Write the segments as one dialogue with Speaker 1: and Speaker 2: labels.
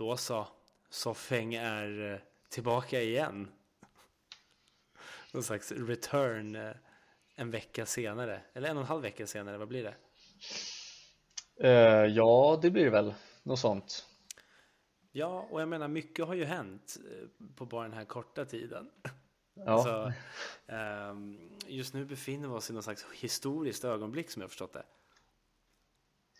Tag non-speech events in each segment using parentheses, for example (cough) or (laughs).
Speaker 1: Då så. Soffäng är eh, tillbaka igen. Någon slags return eh, en vecka senare. Eller en och en halv vecka senare, vad blir det?
Speaker 2: Eh, ja, det blir det väl. Något sånt.
Speaker 1: Ja, och jag menar mycket har ju hänt eh, på bara den här korta tiden.
Speaker 2: Ja,
Speaker 1: Alltså, ehm, just nu befinner vi oss i någon slags historiskt ögonblick som jag förstått det.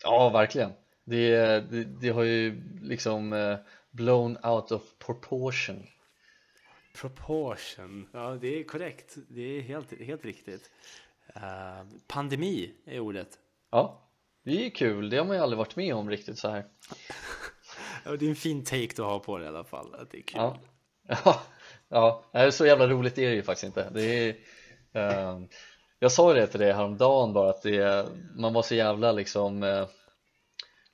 Speaker 2: ja verkligen. Det, det, det har ju liksom blown out of proportion.
Speaker 1: Proportion, ja det är korrekt. Det är helt, helt riktigt. Eh, pandemi är ordet.
Speaker 2: Ja, det är kul. Det har man ju aldrig varit med om riktigt så här. (laughs)
Speaker 1: Det är en fin take du har på det i alla fall. Att det är kul.
Speaker 2: Ja, (laughs) ja, ja. det är så jävla roligt är det ju faktiskt inte. Det är, eh, jag sa det till dig häromdagen bara att det, man var så jävla liksom eh,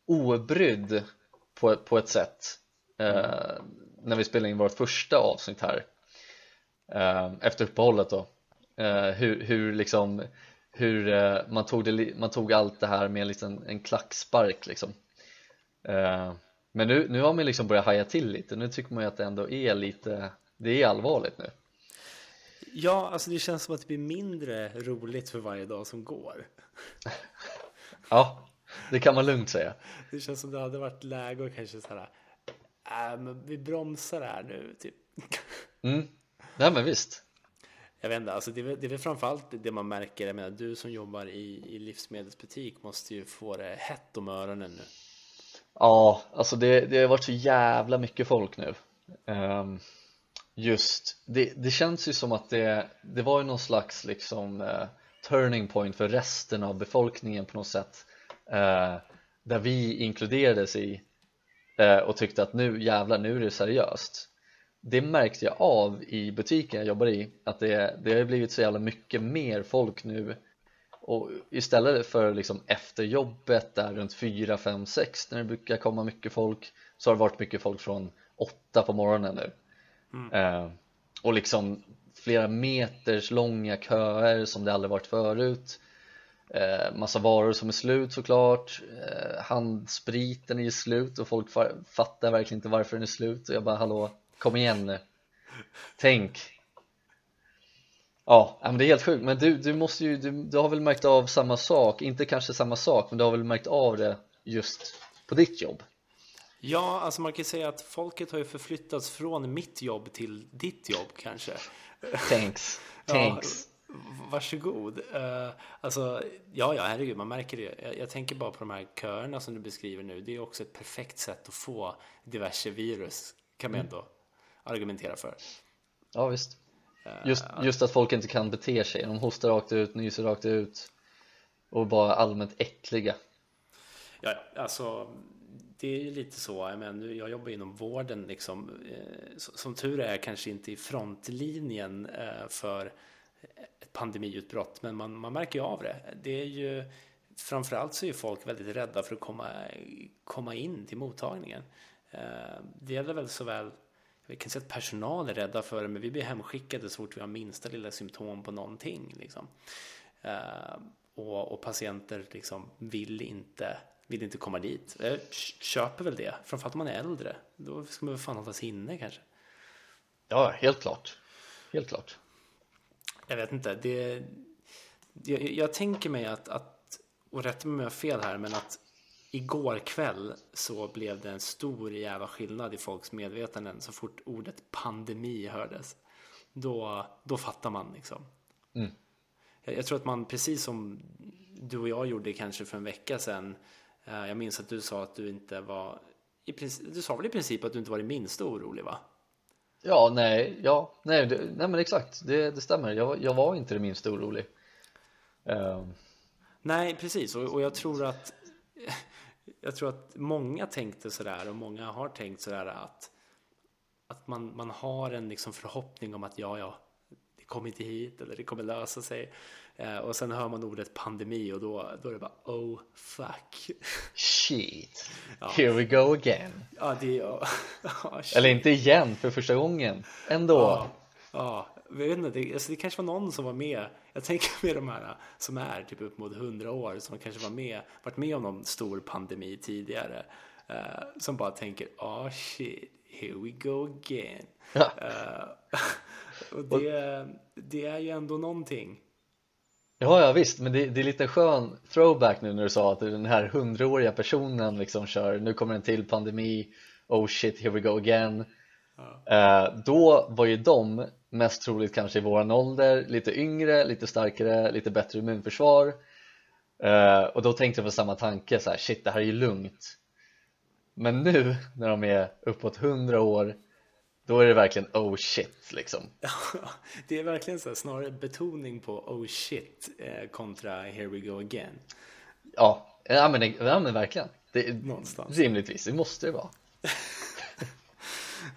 Speaker 2: obrydd på, på ett sätt eh, när vi spelade in vårt första avsnitt här eh, efter uppehållet då eh, hur, hur liksom hur eh, man, tog det, man tog allt det här med en liten en klackspark liksom men nu, nu har man liksom börjat haja till lite, nu tycker man ju att det ändå är lite det är allvarligt nu
Speaker 1: Ja, alltså det känns som att det blir mindre roligt för varje dag som går. (laughs)
Speaker 2: ja, det kan man lugnt säga
Speaker 1: Det känns som det hade varit läge att kanske så här. Äh, men vi bromsar här nu, typ.
Speaker 2: mm. Nej men visst
Speaker 1: Jag vet inte, alltså det är, det är väl framförallt det man märker. Jag menar, du som jobbar i, i livsmedelsbutik måste ju få det hett om öronen nu.
Speaker 2: Ja, alltså det, det har varit så jävla mycket folk nu Ehm, Just, det, det känns ju som att det, det var ju någon slags liksom eh, turning point för resten av befolkningen på något sätt eh, Där vi inkluderades i och tyckte att nu jävlar, nu är det seriöst. Det märkte jag av i butiken jag jobbar i att det, det har blivit så jävla mycket mer folk nu. Och istället för liksom efter jobbet där runt 4, 5, 6 när det brukar komma mycket folk så har det varit mycket folk från 8 på morgonen nu. Eh, och liksom flera meters långa köer som det aldrig varit förut. eh, massa varor som är slut såklart. Eh, handspriten är ju slut och folk fa- fattar verkligen inte varför den är slut. Och jag bara hallå kom igen nu. Tänk. Ja, ja, men det är helt sjukt, men du, du måste ju, du, du har väl märkt av samma sak, inte kanske samma sak, men du har väl märkt av det just på ditt jobb?
Speaker 1: Ja, alltså man kan säga att folket har ju förflyttats från mitt jobb till ditt jobb kanske.
Speaker 2: Thanks, (laughs)
Speaker 1: Ja,
Speaker 2: thanks
Speaker 1: varsågod. Uh, alltså, ja, ja, herregud, man märker det. Jag, jag tänker bara på de här köerna som du beskriver nu. Det är också ett perfekt sätt att få diverse virus, kan man ändå argumentera för.
Speaker 2: Ja visst just, just att folk inte kan bete sig, de hostar rakt ut, nyser rakt ut och bara allmänt äckliga
Speaker 1: Ja, alltså, det är ju lite så. Jag, menar, jag jobbar inom vården, liksom, eh, som tur är kanske inte i frontlinjen eh, för ett pandemiutbrott, men man, man märker ju av det. Det är ju framförallt så är ju folk väldigt rädda för att komma, komma in till mottagningen. Eh, det gäller väl såväl vi kan säga att personal är rädda för det, men vi blir hemskickade så fort vi har minsta lilla symptom på någonting. Liksom. Eh, och, och patienter liksom vill inte vill inte komma dit. Jag köper väl det, framförallt om man är äldre. Då ska man väl fan hållas inne kanske.
Speaker 2: Ja, helt klart, helt klart
Speaker 1: jag vet inte, det... Jag, jag tänker mig att, att, och rätta mig om jag har fel här, men att igår kväll så blev det en stor jävla skillnad i folks medvetanden så fort ordet pandemi hördes. Då, då fattar man liksom.
Speaker 2: Mm.
Speaker 1: Jag, jag tror att man, precis som du och jag gjorde kanske för en vecka sedan, eh, jag minns att du sa att du inte var, i princip, du sa väl i princip att du inte var det minsta orolig va?
Speaker 2: Ja, nej, ja, nej, det, nej men exakt, det, det stämmer, jag, jag var inte det minsta orolig Um.
Speaker 1: Nej, precis. Och, och jag tror att (laughs) jag tror att många tänkte sådär och många har tänkt sådär att, att man, man har en liksom förhoppning om att ja, ja, det kommer inte hit eller det kommer lösa sig. Eh, och sen hör man ordet pandemi och då, då är det bara oh fuck.
Speaker 2: Shit, (laughs) ja. here we go again.
Speaker 1: Ja, det, oh, (laughs)
Speaker 2: eller inte igen för första gången, ändå.
Speaker 1: Ja, ja. Jag vet inte, det, alltså det kanske var någon som var med. Jag tänker (laughs) med de här som är typ upp mot 100 år som kanske var med, varit med om någon stor pandemi tidigare. Uh, som bara tänker, oh, shit, here we go again. Ja. Uh, och det, det är ju ändå någonting.
Speaker 2: Ja, ja visst, men det, det, är lite skön throwback nu när du sa att den här hundraåriga personen liksom kör, nu kommer en till pandemi, oh shit, here we go again. Ja. Uh, då var ju de mest troligt kanske i våran ålder, lite yngre, lite starkare, lite bättre immunförsvar. Uh, och då tänkte jag på samma tanke, så här, shit det här är ju lugnt. Men nu när de är uppåt 100 år då är det verkligen oh shit liksom.
Speaker 1: Det är verkligen så här, snarare betoning på oh shit eh, kontra here we go again.
Speaker 2: Ja, ja men, ja, men verkligen. Det, Någonstans. Rimligtvis, det måste det vara. (laughs)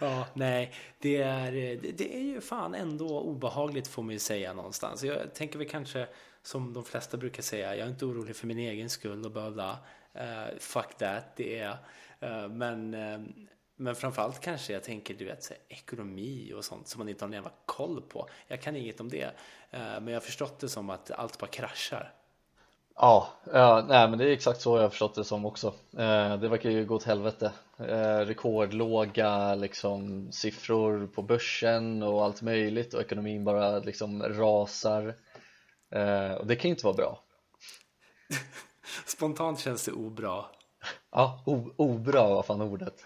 Speaker 1: Ja, nej, det är, det, det, är ju fan ändå obehagligt får man ju säga någonstans. Jag tänker väl kanske som de flesta brukar säga, jag är inte orolig för min egen skull och bla bla. Uh, fuck that, det är uh, Men uh, men framförallt kanske jag tänker, du vet, så här, ekonomi och sånt som man inte har någon jävla koll på. Jag kan inget om det, eh, men jag har förstått det som att allt bara kraschar.
Speaker 2: Ja, ja nej, men det är exakt så jag har förstått det som också. Eh, det verkar ju gå åt helvete. Eh, rekordlåga liksom, siffror på börsen och allt möjligt och ekonomin bara liksom rasar. Och det kan ju inte vara bra. (laughs)
Speaker 1: Spontant känns det obra.
Speaker 2: Ja, obra var fan ordet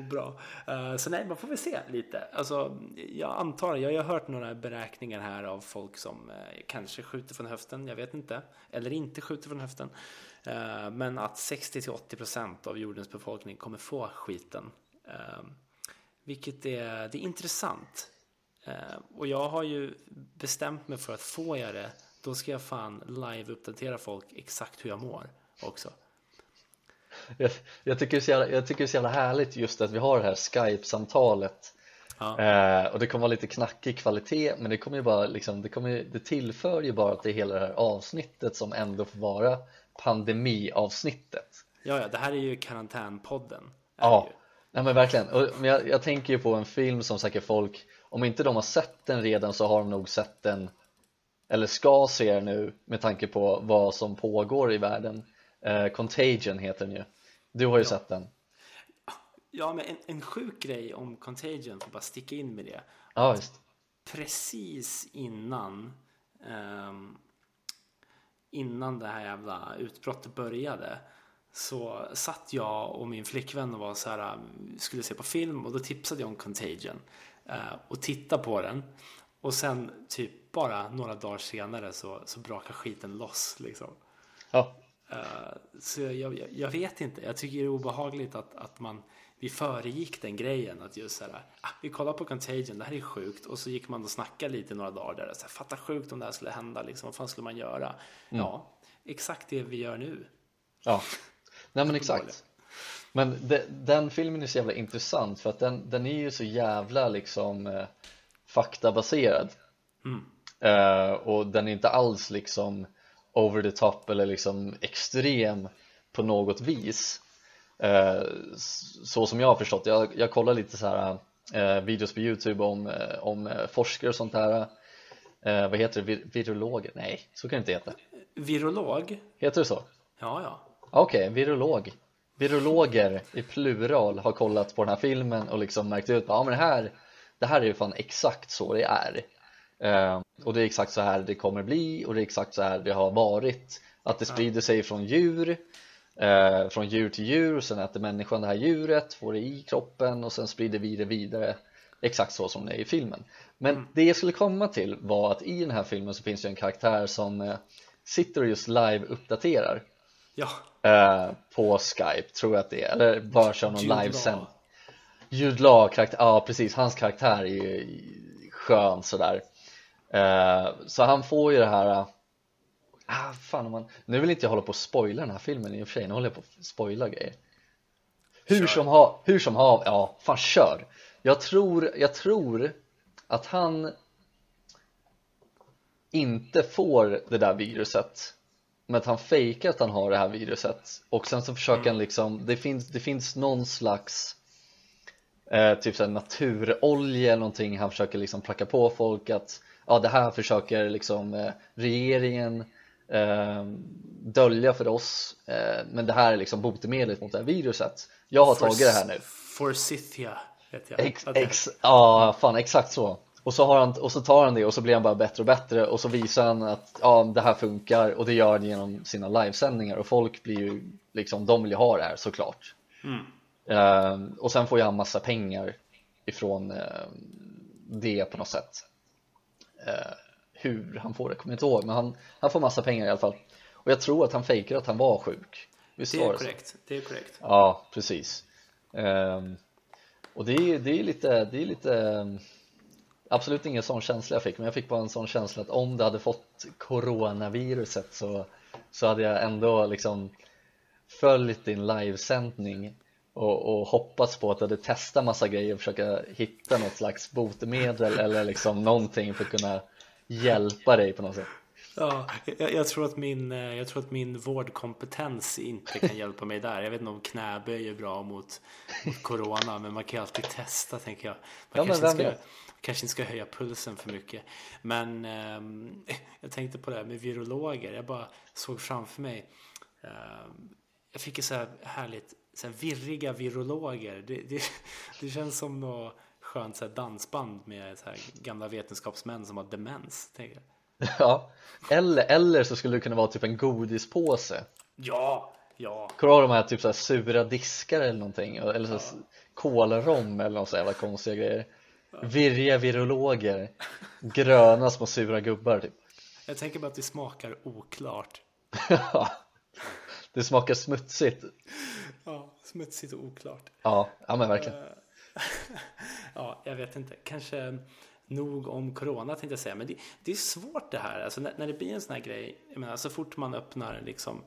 Speaker 1: bra. Uh, så nej, man får väl se lite. Alltså, jag antar, jag har hört några beräkningar här av folk som uh, kanske skjuter från höften, jag vet inte, eller inte skjuter från höften. Uh, men att 60-80% av jordens befolkning kommer få skiten. vilket är, det är intressant. och jag har ju bestämt mig för att få jag det, då ska jag fan live-uppdatera folk exakt hur jag mår också
Speaker 2: jag, jag, tycker det är jävla, jag tycker det är så jävla härligt just att vi har det här Skype-samtalet. Ja. eh, och det kommer vara lite knackig kvalitet men det kommer ju bara liksom, det, kommer, det tillför ju bara till hela det här avsnittet som ändå får vara pandemiavsnittet.
Speaker 1: Ja, ja, det här är ju karantänpodden
Speaker 2: Ja, nej men verkligen, och, men jag, jag tänker ju på en film som säkert folk om inte de har sett den redan så har de nog sett den eller ska se den nu med tanke på vad som pågår i världen Eh, Contagion heter den ju Du har ju ja. sett den
Speaker 1: Ja, men en, en sjuk grej om Contagion, får bara sticka in med det
Speaker 2: Ja, visst
Speaker 1: Precis innan um, Innan det här jävla utbrottet började så satt jag och min flickvän och var så här, skulle se på film och då tipsade jag om Contagion uh, och tittade på den och sen typ bara några dagar senare så, så brakar skiten loss liksom.
Speaker 2: Ja.
Speaker 1: Eh, så jag, jag, jag, vet inte, jag tycker det är obehagligt att, att man vi föregick den grejen att just så här, ah, vi kollar på Contagion, det här är sjukt och så gick man och snackade lite några dagar där, så här, fatta sjukt om det här skulle hända, liksom, vad fan skulle man göra? Mm. Ja, exakt det vi gör nu.
Speaker 2: Ja, nej men exakt. Men de, den filmen är så jävla intressant för att den, den är ju så jävla liksom eh, faktabaserad mm. eh, och den är inte alls liksom over the top eller liksom extrem på något vis. Eh, så som jag har förstått jag, jag kollar lite så här eh, videos på youtube om, eh, om forskare och sånt där. Vad heter det, virologer? Nej, så kan det inte heta.
Speaker 1: Virolog?
Speaker 2: Heter det så?
Speaker 1: Ja, ja.
Speaker 2: Okej, okay, virolog. Virologer i plural har kollat på den här filmen och liksom märkt ut ja men det här det här är ju fan exakt så det är och det är exakt så här det kommer bli och det är exakt så här det har varit. Att det sprider sig från djur eh, från djur till djur och sen äter människan det här djuret får det i kroppen och sen sprider vi det vidare. Exakt så som det är i filmen. Men mm. det jag skulle komma till var att i den här filmen så finns det en karaktär som eh, sitter och just live uppdaterar.
Speaker 1: Ja.
Speaker 2: på Skype tror jag att det är. Eller bara kör någon livesänd Jude Law, karaktär, ja precis, hans karaktär är ju skön sådär. Eh, så han får ju det här eh, ah, fan man, Nu vill inte jag hålla på och spoila den här filmen i och för sig, nu håller jag på att spoila grejer. Hur som har, hur som har, ja fan kör. Jag tror, jag tror att han inte får det där viruset men att han fejkar att han har det här viruset. Och sen så försöker han liksom, det finns, det finns någon slags eh, typ såhär naturolja eller någonting. Han försöker liksom pracka på folk att ja det här försöker liksom eh, regeringen eh, dölja för oss eh, men det här är liksom botemedlet mot det här viruset. Jag har tagit det här nu.
Speaker 1: Forsythia vet jag.
Speaker 2: Ex, ex, Ja, fan exakt så. Och så, har han, och så tar han det och så blir han bara bättre och bättre och så visar han att ja, det här funkar och det gör han genom sina livesändningar och folk blir ju liksom, de vill ju ha det här såklart.
Speaker 1: Mm.
Speaker 2: uh, och sen får ju han massa pengar ifrån uh, det på något sätt uh, hur han får det. Kommer jag inte ihåg men han, han får massa pengar i alla fall. Och jag tror att han fejkar att han var sjuk.
Speaker 1: Visst det är korrekt, det är korrekt.
Speaker 2: Ja, precis. Um, och det är, det är lite, det är lite Absolut ingen sån känsla jag fick men jag fick bara en sån känsla att om det hade fått coronaviruset så, så hade jag ändå liksom följt din livesändning och, och hoppats på att du hade testat massa grejer och försöka hitta något slags botemedel eller liksom någonting för att kunna hjälpa dig på något sätt
Speaker 1: Ja, jag, jag, tror att min, eh, jag tror att min vårdkompetens inte kan hjälpa mig där. Jag vet inte om knäböj är bra mot, mot corona, men man kan ju alltid testa tänker jag. Man ja, kanske, ska, kanske inte ska höja pulsen för mycket. Men eh, (laughs) jag tänkte på det här med virologer. Jag bara såg framför mig. Eh, jag fick ett så här härligt, så virriga virologer. Det, det, det känns som något skönt så dansband med så gamla vetenskapsmän som har demens. Tänker jag.
Speaker 2: Ja, eller, eller så skulle det kunna vara typ en godispåse
Speaker 1: Ja, ja
Speaker 2: Kommer du de här typ så här sura diskar eller någonting? Eller så ja. kolrom eller något så jävla konstiga grejer. Virriga virologer Gröna små sura gubbar typ
Speaker 1: Jag tänker bara att det smakar oklart (laughs)
Speaker 2: Ja, det smakar smutsigt
Speaker 1: Ja, smutsigt och oklart
Speaker 2: Ja, ja men verkligen uh, (laughs)
Speaker 1: Ja, jag vet inte, kanske nog om corona tänkte jag säga. Men det, det är svårt det här. Alltså när, när, det blir en sån här grej. Jag menar, så fort man öppnar liksom.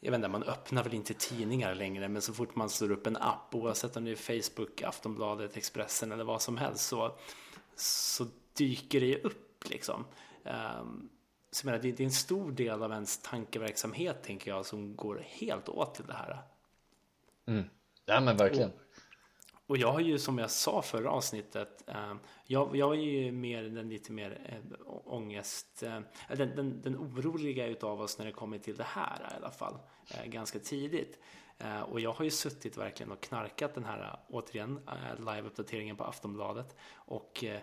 Speaker 1: Jag vet inte, man öppnar väl inte tidningar längre. Men så fort man slår upp en app. Oavsett om det är Facebook, Aftonbladet, Expressen eller vad som helst. Så, så dyker det ju upp liksom. Um, så jag menar, det, det, är en stor del av ens tankeverksamhet tänker jag. Som går helt åt till det här.
Speaker 2: Mm. Ja men verkligen. Och,
Speaker 1: och jag har ju som jag sa förra avsnittet, eh, jag, jag är ju mer den lite mer eh, ångest, eh, den, den, den oroliga utav oss när det kommer till det här i alla fall, eh, ganska tidigt. Eh, och jag har ju suttit verkligen och knarkat den här, eh, återigen, eh, live-uppdateringen på Aftonbladet och eh,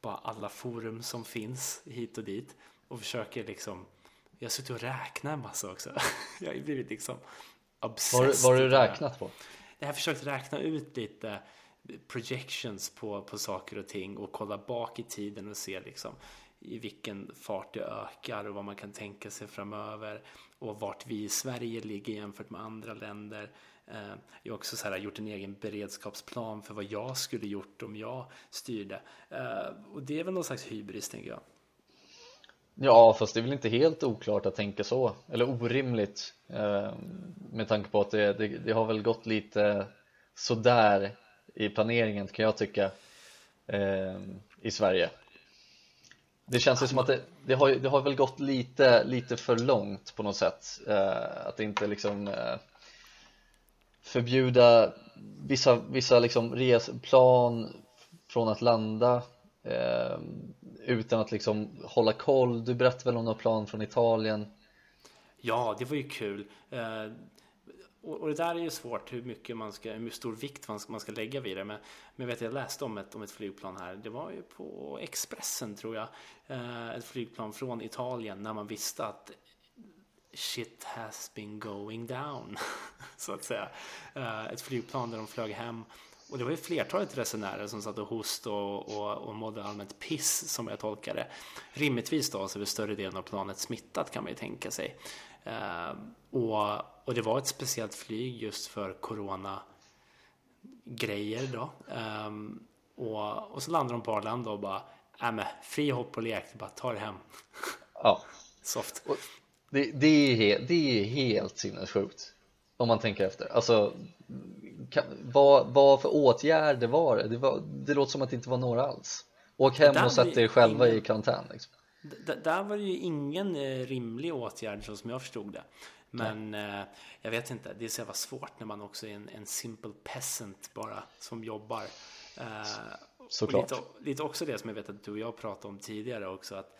Speaker 1: bara alla forum som finns hit och dit och försöker liksom, jag har suttit och räknat en massa också. (laughs) jag har blivit liksom obsessed.
Speaker 2: Vad har du räknat på?
Speaker 1: jag har försökt räkna ut lite projections på, på saker och ting och kolla bak i tiden och se liksom i vilken fart det ökar och vad man kan tänka sig framöver och vart vi i Sverige ligger jämfört med andra länder. Eh, jag har också så här gjort en egen beredskapsplan för vad jag skulle gjort om jag styrde. Eh, och det är väl någon slags hybris tänker jag.
Speaker 2: Ja, fast det är väl inte helt oklart att tänka så, eller orimligt eh, med tanke på att det, det, det, har väl gått lite sådär i planeringen kan jag tycka eh, i Sverige. Det känns ju som att det, det, har, det har väl gått lite, lite för långt på något sätt, eh, att inte liksom eh, förbjuda vissa, vissa liksom resplan från att landa eh, utan att liksom hålla koll. Du berättade väl om några plan från Italien?
Speaker 1: Ja, det var ju kul. Eh, och, det där är ju svårt hur mycket man ska, hur stor vikt man ska, man ska lägga vid det. Men, men jag vet, jag läste om ett, om ett flygplan här. Det var ju på Expressen tror jag. Eh, ett flygplan från Italien när man visste att shit has been going down. (laughs) så att säga. Ehm, ett flygplan där de flög hem och det var ju flertalet resenärer som satt och host och, och, och mådde allmänt piss som jag tolkar det. Rimligtvis då så är större delen av planet smittat kan man ju tänka sig. Uh, och, och det var ett speciellt flyg just för corona grejer då. Um, och, och så landade de på Arlanda och bara, äh men, fri hopp och lek, bara ta det hem.
Speaker 2: Ja. (laughs)
Speaker 1: Soft.
Speaker 2: Det, det, är helt, det är helt sinnessjukt om man tänker efter. Alltså kan, vad, vad för åtgärder var det? Det, var, det låter som att det inte var några alls. Åk hem och sätt er själva ingen, i karantän. Liksom.
Speaker 1: Där var det ju ingen eh, rimlig åtgärd så som jag förstod det. Men eh, jag vet inte, det är så jävla svårt när man också är en, en simple peasant bara som jobbar. Eh,
Speaker 2: Såklart.
Speaker 1: Lite, lite, också det som jag vet att du och jag pratade om tidigare också. Att,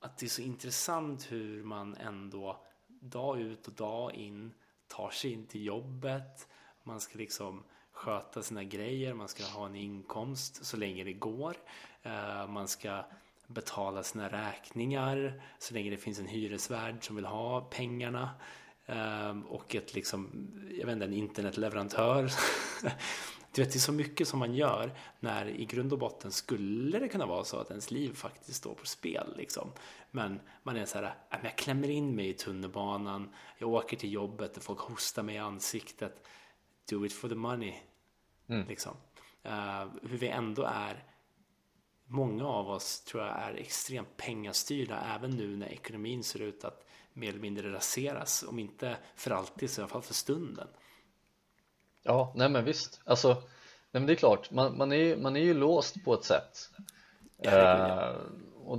Speaker 1: att det är så intressant hur man ändå dag ut och dag in tar sig in till jobbet. Man ska liksom sköta sina grejer, man ska ha en inkomst så länge det går. Eh, man ska betala sina räkningar så länge det finns en hyresvärd som vill ha pengarna. Eh, och ett liksom, jag vet inte, en internetleverantör. (laughs) Du vet, det är så mycket som man gör när i grund och botten skulle det kunna vara så att ens liv faktiskt står på spel. Liksom. Men man är så här, äh, jag klämmer in mig i tunnelbanan, jag åker till jobbet och folk hostar mig i ansiktet. Do it for the money. Mm. Liksom. Uh, hur vi ändå är, många av oss tror jag är extremt pengastyrda även nu när ekonomin ser ut att mer eller mindre raseras. Om inte för alltid så i alla fall för stunden.
Speaker 2: Ja, nej men visst. Alltså, nej men det är klart, man, man, är, man är ju låst på ett sätt. Uh, och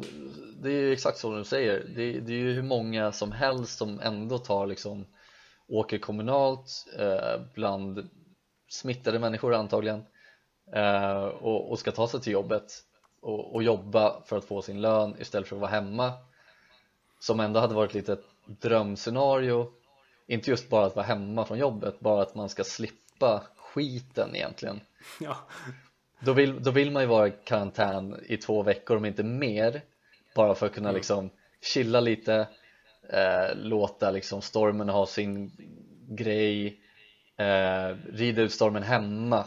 Speaker 2: det är ju exakt som du säger, det, det, är ju hur många som helst som ändå tar liksom åker kommunalt uh, bland smittade människor antagligen uh, och, och, ska ta sig till jobbet och, och, jobba för att få sin lön istället för att vara hemma som ändå hade varit lite ett drömscenario inte just bara att vara hemma från jobbet, bara att man ska slippa slippa skiten egentligen (laughs)
Speaker 1: ja.
Speaker 2: då, vill, då vill man ju vara i karantän i två veckor om inte mer bara för att kunna mm. liksom chilla lite eh, låta liksom stormen ha sin grej eh, rida ut stormen hemma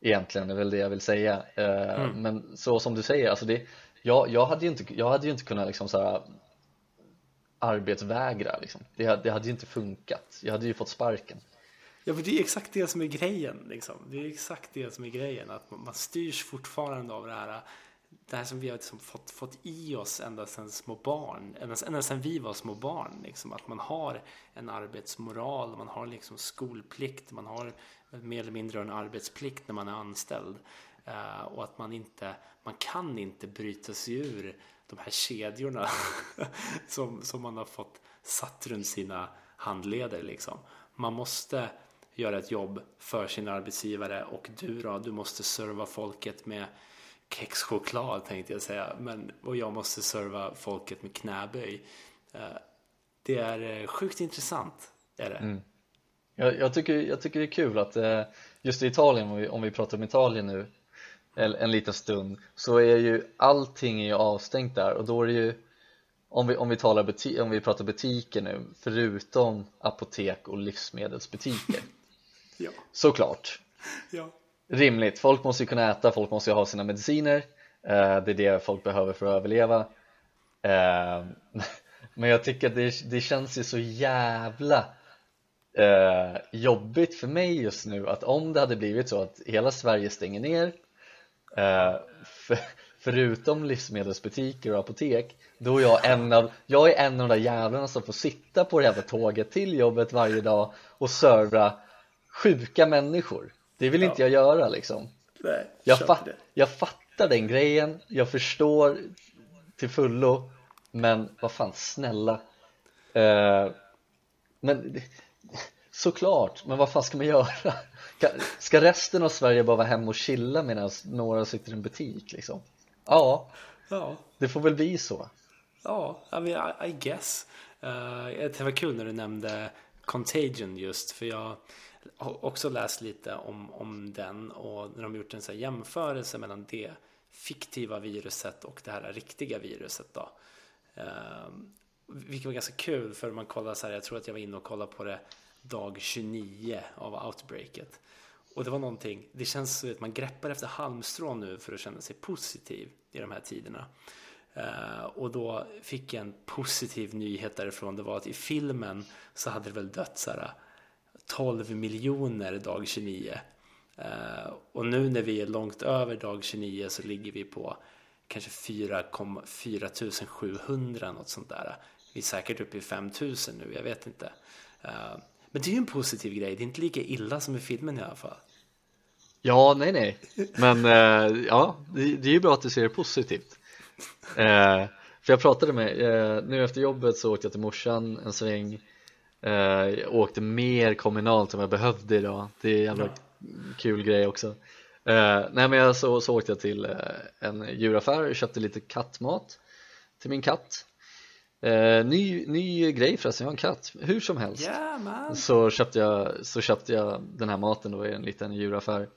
Speaker 2: egentligen är väl det jag vill säga eh, mm. men så som du säger alltså det, jag, jag, hade ju inte, jag hade ju inte kunnat liksom så här, arbetsvägra liksom. det, det hade ju inte funkat jag hade ju fått sparken
Speaker 1: Ja, men det är exakt det som är grejen. Liksom. Det är exakt det som är grejen. Att man styrs fortfarande av det här, det här som vi har liksom fått, fått i oss ända sedan små barn. Ända, ända sedan vi var små barn. Liksom. Att man har en arbetsmoral, man har liksom skolplikt, man har mer eller mindre en arbetsplikt när man är anställd. Uh, och att man inte, man kan inte bryta sig ur de här kedjorna (laughs) som, som man har fått satt runt sina handleder. Liksom. Man måste göra ett jobb för sin arbetsgivare och du då, du måste serva folket med kexchoklad tänkte jag säga, men och jag måste serva folket med knäböj. Eh, det är eh, sjukt intressant, är det. Mm.
Speaker 2: Jag, jag, tycker, jag tycker det är kul att eh, just i Italien, om vi, om vi pratar om Italien nu en, en liten stund, så är ju allting är avstängt där och då är det ju om vi, om vi, talar buti om vi pratar butiker nu, förutom apotek och livsmedelsbutiker (laughs)
Speaker 1: Ja.
Speaker 2: Såklart.
Speaker 1: Ja.
Speaker 2: Rimligt, folk måste ju kunna äta, folk måste ju ha sina mediciner eh, Det är det folk behöver för att överleva eh, (laughs) Men jag tycker att det, det känns ju så jävla eh, jobbigt för mig just nu att om det hade blivit så att hela Sverige stänger ner för, förutom livsmedelsbutiker och apotek då är jag en av, jag är en av de där jävlarna som får sitta på det jävla tåget till jobbet varje dag och serva sjuka människor. Det vill ja. inte jag göra liksom.
Speaker 1: Nej,
Speaker 2: jag, fa jag fattar den grejen, jag förstår till fullo. Men vad fan snälla. Uh, men (laughs) såklart, men vad fan ska man göra? (laughs) Ska resten av Sverige bara vara hemma och chilla medan några sitter i en butik liksom? Ja,
Speaker 1: ja.
Speaker 2: det får väl bli så.
Speaker 1: Ja, I, mean, I, I guess. Uh, Det var kul när du nämnde Contagion just för jag också läst lite om, om den och när de gjort en så jämförelse mellan det fiktiva viruset och det här riktiga viruset då. Eh, vilket var ganska kul för man kollar så här, jag tror att jag var inne och kollade på det dag 29 av outbreaket. Och det var någonting, det känns som att man greppar efter halmstrån nu för att känna sig positiv i de här tiderna. Uh, och då fick jag en positiv nyhet därifrån. Det var att i filmen så hade det väl dött så här 12 miljoner dag 29. Eh, och nu när vi är långt över dag 29 så ligger vi på kanske 4, 700 något sånt där. Vi är säkert uppe i 5000 nu, jag vet inte. Eh, men det är ju en positiv grej, det är inte lika illa som i filmen i alla fall.
Speaker 2: Ja, nej, nej, men eh, ja, det, det, är ju bra att du ser det positivt. eh, För jag pratade med, eh, nu efter jobbet så åkte jag till morsan en sväng jag åkte mer kommunalt än jag behövde idag. Det är en jävla kul grej också. Eh, Nej men jag, så, så åkte jag till eh, en djuraffär och köpte lite kattmat till min katt. Eh, ny, ny grej förresten, jag har en katt, hur som helst
Speaker 1: Yeah,
Speaker 2: så, köpte jag, så köpte jag den här maten då i en liten djuraffär.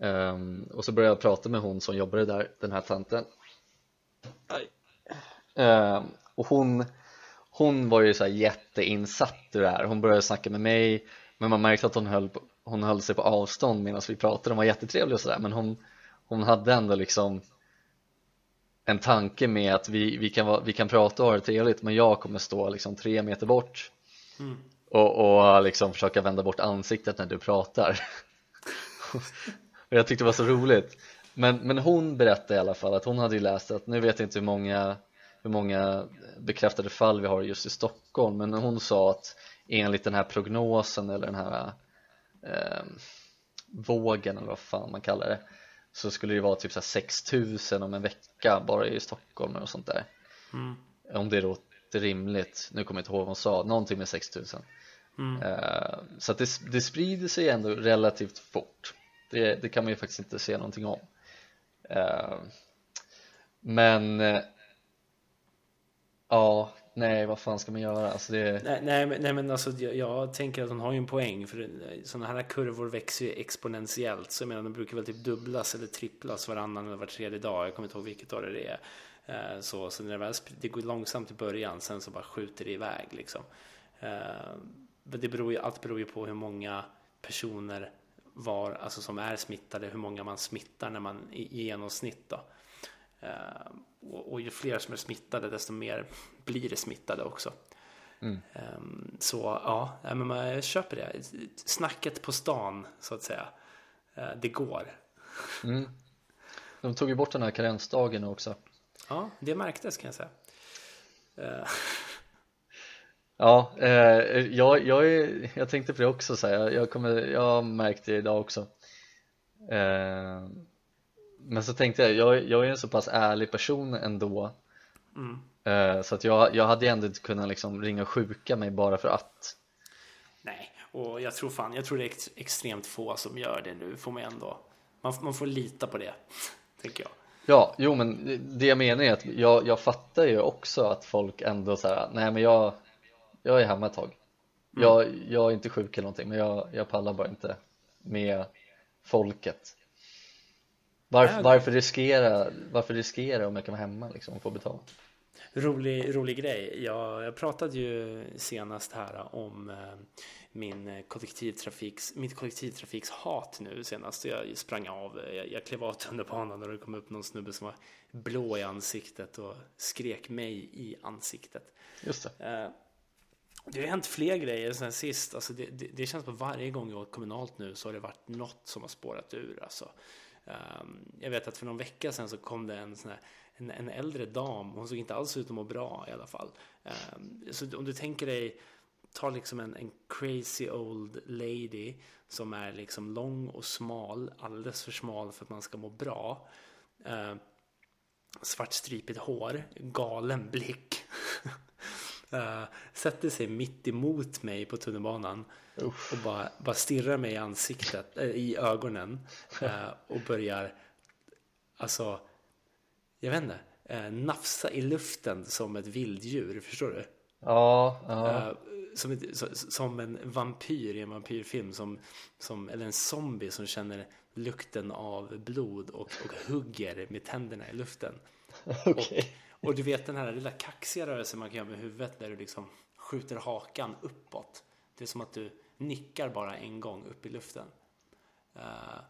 Speaker 2: Um, och så började jag prata med hon som jobbade där, den här tanten. Um, och hon, hon var ju så jätteinsatt i det här, hon började snacka med mig men man märkte att hon höll, på, hon höll sig på avstånd medan vi pratade, hon var jättetrevlig och sådär men hon, hon hade ändå liksom en tanke med att vi, vi, kan, vara, vi kan prata och ha det trevligt men jag kommer stå liksom tre meter bort
Speaker 1: mm.
Speaker 2: och, och liksom försöka vända bort ansiktet när du pratar. Och (laughs) jag tyckte det var så roligt. Men, men hon berättade i alla fall att hon hade ju läst att nu vet jag inte hur många, hur många bekräftade fall vi har just i Stockholm. Men hon sa att enligt den här prognosen eller den här eh, vågen eller vad fan man kallar det så skulle det vara typ så 6000 om en vecka bara i Stockholm och sånt där.
Speaker 1: Mm.
Speaker 2: om det låter rimligt, nu kommer jag inte ihåg vad hon sa, någonting med 6000
Speaker 1: mm.
Speaker 2: uh, så att det, det sprider sig ändå relativt fort. Det, det kan man ju faktiskt inte se någonting om. Uh, men uh, ja, nej vad fan ska man göra? Alltså det...
Speaker 1: nej, nej, men, nej men alltså jag, jag, tänker att hon har ju en poäng för sådana här kurvor växer ju exponentiellt så jag menar de brukar väl typ dubblas eller tripplas varannan eller var tredje dag jag kommer inte ihåg vilket år det är eh, så, så när det, väl, det går långsamt i början sen så bara skjuter det iväg liksom eh, Men det beror ju, allt beror ju på hur många personer var, alltså som är smittade, hur många man smittar när man i, i genomsnitt då. Uh, och, och, ju fler som är smittade desto mer blir det smittade också.
Speaker 2: Mm.
Speaker 1: Um, så ja, men man köper det. Snacket på stan så att säga. Uh, det går.
Speaker 2: Mm. De tog ju bort den här karensdagen också.
Speaker 1: Ja, det märktes kan jag säga. Uh.
Speaker 2: Ja, eh, jag, jag, är, jag tänkte på det också så här. Jag, kommer, jag märkte det idag också eh, Men så tänkte jag, jag, jag är en så pass ärlig person ändå.
Speaker 1: Mm.
Speaker 2: eh, Så att jag, jag hade ändå inte kunnat liksom ringa och sjuka mig bara för att.
Speaker 1: Nej, och jag tror fan, jag tror det är ex, extremt få som gör det nu får man ändå. Man, man får lita på det, (laughs) tänker jag.
Speaker 2: Ja, jo men det jag menar är att jag, jag fattar ju också att folk ändå så här, nej men jag jag är hemma ett tag. Mm. jag, jag är inte sjuk eller någonting men jag, jag pallar bara inte med folket varför, varför, riskera, varför riskera om jag kan vara hemma liksom och få betala?
Speaker 1: Rolig, rolig grej. Jag, jag pratade ju senast här om eh, min kollektivtrafiks, mitt kollektivtrafikshat nu senast. Jag sprang av, jag, jag klev av tunnelbanan och det kom upp någon snubbe som var blå i ansiktet och skrek mig i ansiktet.
Speaker 2: Just det.
Speaker 1: Eh, det har hänt fler grejer sen sist. Alltså det, det, det känns på varje gång jag åkt kommunalt nu så har det varit något som har spårat ur. Alltså. Ehm, jag vet att för någon vecka sedan så kom det en, sån här, en, en äldre dam. Hon såg inte alls ut att må bra i alla fall. Ehm, så om du tänker dig, ta liksom en, en crazy old lady som är liksom lång och smal, alldeles för smal för att man ska må bra. Uh, svartstripigt hår, galen blick. (laughs) Uh, sätter sig mitt emot mig på tunnelbanan Uff. och bara, bara stirrar mig i ansiktet, äh, i ögonen uh, och börjar, alltså, jag vet inte, uh, nafsa i luften som ett vilddjur, förstår du?
Speaker 2: Ja, ja.
Speaker 1: Som, ett, som en vampyr i en vampyrfilm, som, som, eller en zombie som känner lukten av blod och, och hugger med tänderna i luften. (laughs)
Speaker 2: okay.
Speaker 1: Och du vet den här lilla kaxiga rörelsen man kan göra med huvudet där du liksom skjuter hakan uppåt. Det är som att du nickar bara en gång upp i luften. Uh,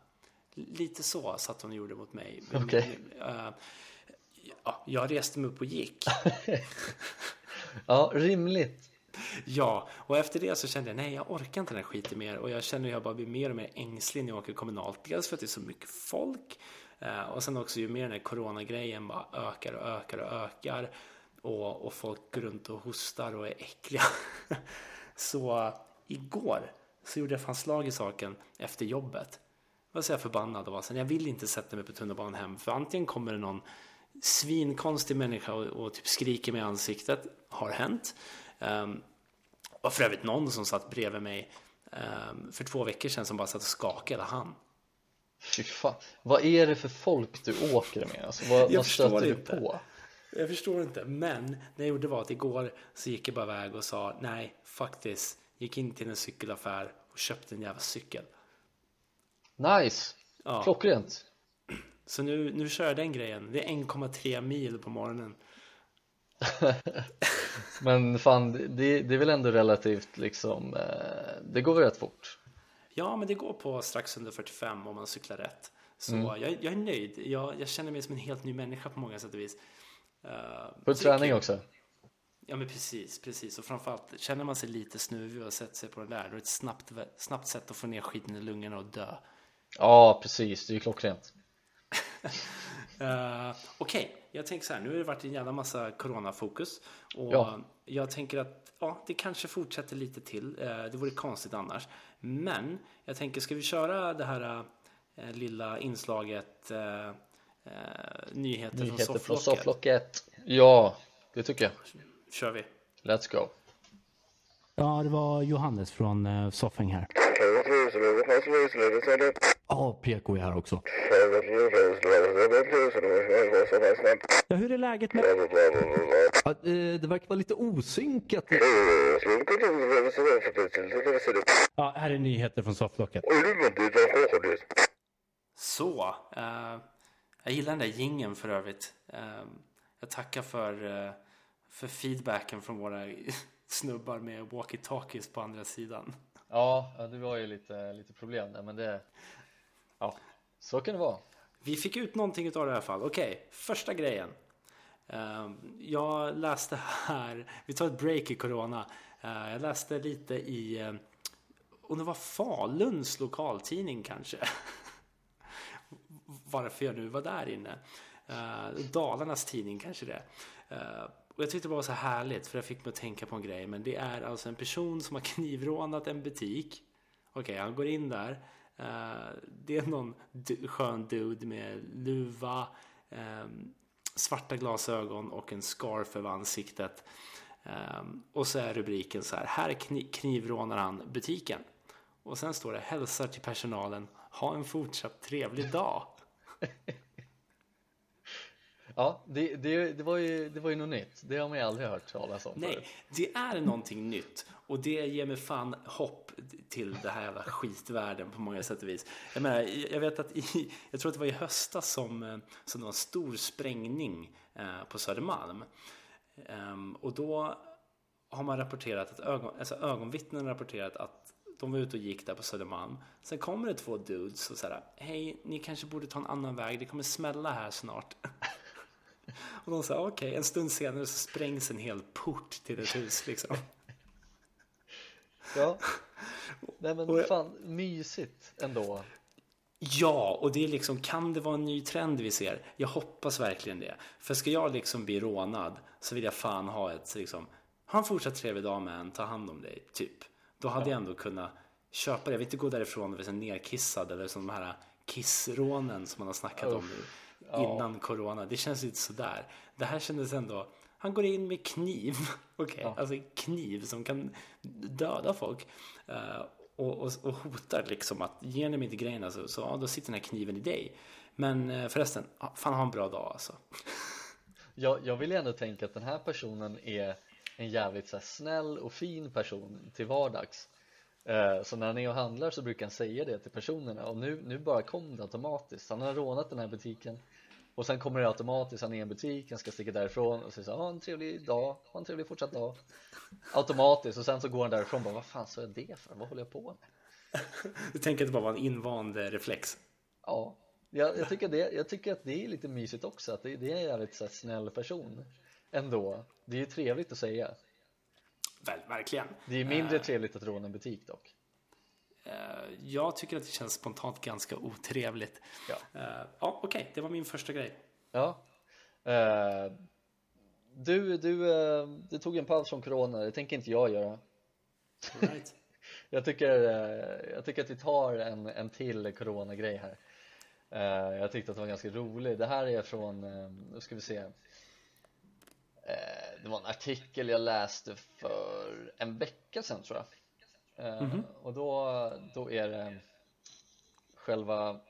Speaker 1: lite så satt hon och gjorde mot mig.
Speaker 2: Okay.
Speaker 1: Uh, ja, jag reste mig upp och gick. (laughs)
Speaker 2: ja, rimligt.
Speaker 1: Ja, och efter det så kände jag nej, jag orkar inte den här skiten mer och jag känner att jag bara blir mer och mer ängslig när jag åker kommunalt. Dels för att det är så mycket folk Eh, Eh, och sen också ju mer den här coronagrejen bara ökar och ökar och ökar och, och folk går runt och hostar och är äckliga. (laughs) så igår så gjorde jag fan slag i saken efter jobbet. Jag var så jag förbannad och var sen jag vill inte sätta mig på tunnelbanan hem för antingen kommer det någon svinkonstig människa och, och typ skriker mig i ansiktet. Har hänt. Um, och för övrigt någon som satt bredvid mig um, för två veckor sedan som bara satt och skakade han.
Speaker 2: Fy fan. Vad är det för folk du åker med? Alltså, vad,
Speaker 1: Jag
Speaker 2: vad stöter
Speaker 1: förstår
Speaker 2: du
Speaker 1: inte.
Speaker 2: på?
Speaker 1: Jag förstår inte, men det jag gjorde var att igår så gick jag bara iväg och sa nej, faktiskt. Gick in till en cykelaffär och köpte en jävla cykel.
Speaker 2: Nice!
Speaker 1: Ja.
Speaker 2: Klockrent!
Speaker 1: Så nu, nu kör jag den grejen. Det är 1,3 mil på morgonen. (laughs)
Speaker 2: Men fan, det, det är väl ändå relativt liksom, eh, det går väl rätt fort?
Speaker 1: Ja, men det går på strax under 45 om man cyklar rätt. Så
Speaker 2: Mm.
Speaker 1: jag, jag är nöjd. Jag, jag känner mig som en helt ny människa på många sätt och vis. Uh,
Speaker 2: På träning också?
Speaker 1: Ja, men precis, precis. Och framförallt, känner man sig lite snuvig och sätter sig på den där, då är det ett snabbt, snabbt sätt att få ner skiten i lungorna och dö.
Speaker 2: Ja, precis, det är ju klockrent
Speaker 1: Uh, (laughs) Okej, jag tänker så här, nu har det varit en jävla massa coronafokus och
Speaker 2: Ja.
Speaker 1: jag tänker att ja, det kanske fortsätter lite till. Uh, det vore konstigt annars. Men jag tänker, ska vi köra det här uh, lilla inslaget uh, uh, nyheter,
Speaker 2: Nyheter
Speaker 1: från
Speaker 2: från
Speaker 1: sofflocket?
Speaker 2: Ja, det tycker jag
Speaker 1: Kör vi.
Speaker 2: Let's go
Speaker 1: Ja, det var Johannes från uh, Soffing här.
Speaker 3: Ja, PK är här också. Ja, hur är läget med... Ja, eh, det verkar vara lite osynkat.
Speaker 1: Ja, här är nyheter från sofflocket. Så, eh, jag gillar den där gingen för övrigt. Eh, jag tackar för, eh, för feedbacken från våra (laughs) snubbar med walkie-talkies på andra sidan.
Speaker 2: Ja, ja, det var ju lite, lite problem där men det Ja, så kan det vara
Speaker 1: Vi fick ut någonting utav det i alla fall. Okej, första grejen. Ehm, jag läste här, vi tar ett break i corona. Ehm, jag läste lite i, ehm, om det var Faluns lokaltidning kanske. (laughs) Varför jag nu var där inne. Dalarnas tidning kanske det. Och jag tyckte det var så härligt för jag fick mig att tänka på en grej. Men det är alltså en person som har knivrånat en butik. Okej, han går in där. Eh, det är någon skön dude med luva, ehm, svarta glasögon och en scarf över ansiktet. Ehm, och så är rubriken så här. Här knivrånar han butiken. Och sen står det hälsar till personalen. Ha en fortsatt trevlig dag. (laughs)
Speaker 2: Ja, det, det, det, var ju, det var ju något nytt Det har man ju aldrig hört talas om
Speaker 1: Nej,
Speaker 2: förut.
Speaker 1: det är någonting nytt och det ger mig fan hopp till det här jävla skitvärlden på många sätt och vis. Jag menar, jag vet att i, jag tror att det var i höstas som, eh, som det var en stor sprängning eh, på Södermalm. Ehm, och då har man rapporterat att ögon, alltså ögonvittnen rapporterat att de var ute och gick där på Södermalm. Sen kommer det två dudes och säger hej, ni kanske borde ta en annan väg, det kommer smälla här snart. Och de sa okej, en stund senare så sprängs en hel port till ett hus liksom.
Speaker 2: Ja, (laughs) nej men
Speaker 1: Och
Speaker 2: fan mysigt ändå
Speaker 1: Ja, och det är liksom, kan det vara en ny trend vi ser? Jag hoppas verkligen det. För ska jag liksom bli rånad så vill jag fan ha ett liksom, ha en fortsatt trevlig dag med en, ta hand om dig, typ. Då hade jag ändå kunnat köpa det. Jag vill inte gå därifrån och så nerkissad eller som de här kissrånen som man har snackat om nu innan corona. Det känns lite sådär. Det här kändes ändå, han går in med kniv, (laughs) okej, alltså kniv som kan döda folk. Eh, och, och, och hotar liksom att ger ni mig inte grejerna så, så ja, då sitter den här kniven i dig. Men eh, förresten, fan ha en bra dag alltså. (laughs)
Speaker 2: jag, jag vill ändå tänka att den här personen är en jävligt så snäll och fin person till vardags Eh, Så när han är och handlar så brukar han säga det till personerna och nu, nu bara kom det automatiskt Han har rånat den här butiken och sen kommer det automatiskt, han är i en butik, han ska sticka därifrån och säger så ha en trevlig dag, ha en trevlig fortsatt dag Automatiskt och sen så går han därifrån och bara vad fan sa jag det för? Vad håller jag på med?
Speaker 1: Du tänker att det bara var en invand eh, reflex.
Speaker 2: Ja, jag, jag, tycker det, jag tycker att det är lite mysigt också att det, det är en jävligt så här, snäll person ändå Det är ju trevligt att säga
Speaker 1: Väl, verkligen.
Speaker 2: Det är mindre trevligt att råna en butik dock
Speaker 1: Eh, jag tycker att det känns spontant ganska otrevligt.
Speaker 2: Ja.
Speaker 1: Eh, ja, okej, det var min första grej.
Speaker 2: Ja Eh, Du, du, eh, du tog en paus från corona, det tänker inte jag göra
Speaker 1: Right. (laughs)
Speaker 2: Jag tycker, eh, jag tycker att vi tar en, en till corona-grej här jag tyckte att det var ganska rolig. Det här är från, nu ska vi se. Det var en artikel jag läste för en vecka sedan tror jag. Mm -hmm. Och då, då är det själva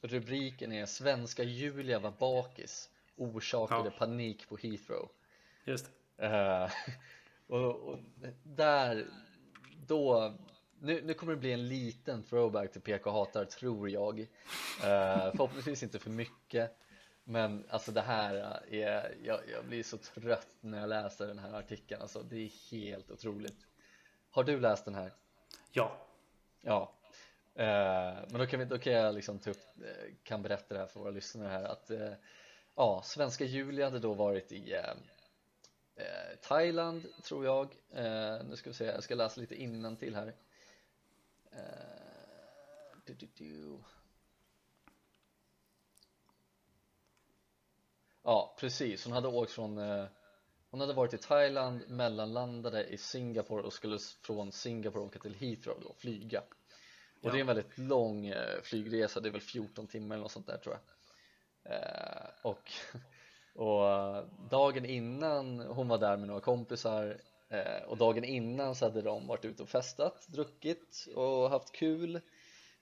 Speaker 2: rubriken är Svenska Julia var bakis orsakade ja. panik på Heathrow.
Speaker 1: Just
Speaker 2: det. och, och där, då nu, nu kommer det bli en liten throwback till PK Hatar tror jag uh, Förhoppningsvis inte för mycket Men alltså det här är, jag, jag, blir så trött när jag läser den här artikeln Alltså det är helt otroligt Har du läst den här?
Speaker 1: Ja
Speaker 2: Ja uh, Men då kan, vi, då kan jag liksom ta upp, eh, kan berätta det här för våra lyssnare här att uh, Ja, svenska Julia hade då varit i Thailand tror jag Nu ska vi se, jag ska läsa lite innan till här Uh, do, do, do. Ja, precis. Hon hade åkt från uh, Hon hade varit i Thailand, mellanlandade i Singapore och skulle från Singapore åka till Heathrow och flyga. Och ja. det är en väldigt lång uh, flygresa, det är väl 14 timmar eller något sånt där tror jag. och (laughs) och dagen innan hon var där med några kompisar Eh, och dagen innan så hade de varit ute och festat, druckit och haft kul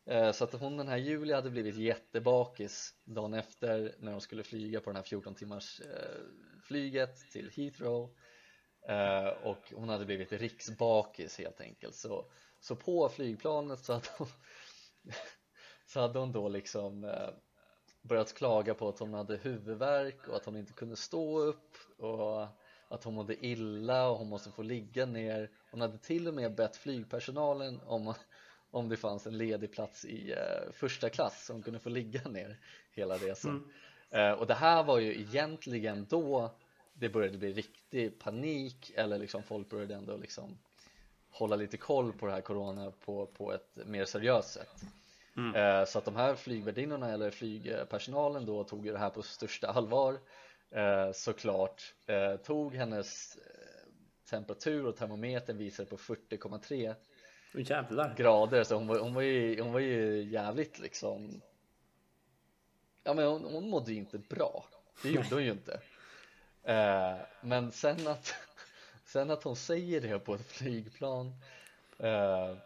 Speaker 2: eh, Så att hon den här Julia hade blivit jättebakis dagen efter när de skulle flyga på den här 14 timmars eh, flyget till Heathrow. Eh, och hon hade blivit riksbakis helt enkelt. Så, så på flygplanet så hade hon, (laughs) så hade hon då liksom eh, börjat klaga på att hon hade huvudvärk och att hon inte kunde stå upp och att hon mådde illa och hon måste få ligga ner. Hon hade till och med bett flygpersonalen om, om det fanns en ledig plats i eh, första klass så hon kunde få ligga ner hela resan. Mm eh, och det här var ju egentligen då det började bli riktig panik eller liksom folk började ändå liksom hålla lite koll på det här corona på, på ett mer seriöst sätt. Mm. eh, så att de här flygvärdinnorna eller flygpersonalen då tog ju det här på största allvar. Eh, såklart tog hennes temperatur och termometern visade på 40,3
Speaker 1: oh,
Speaker 2: grader. Så hon var, hon, var ju, hon var ju jävligt liksom ja men hon, hon mådde ju inte bra. Det gjorde hon ju inte. Eh, men sen att (laughs) sen att hon säger det på ett flygplan eh,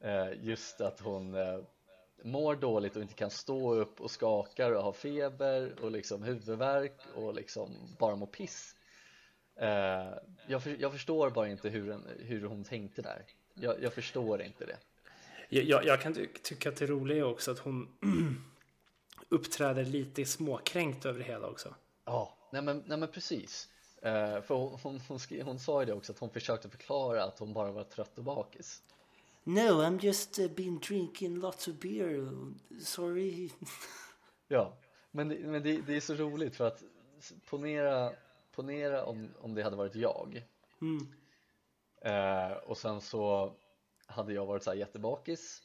Speaker 2: (laughs) eh just att hon eh, mår dåligt och inte kan stå upp och skakar och har feber och liksom huvudvärk och liksom bara mår piss. Eh, jag, för, jag, förstår bara inte hur, en, hur hon tänkte där. Jag, jag förstår inte det.
Speaker 1: Jag, jag kan ty tycka att det roliga är också att hon (clears throat) uppträder lite småkränkt över det hela också
Speaker 2: ja, nej men, nej men precis eh, för hon, hon, hon, skrev, hon sa ju det också att hon försökte förklara att hon bara var trött och bakis
Speaker 1: No, I'm just uh, been drinking lots of beer. Sorry. (laughs)
Speaker 2: ja, men, det, men det, det, är så roligt för att ponera, ponera om, om det hade varit jag. Mm. Eh, och sen så hade jag varit så här jättebakis.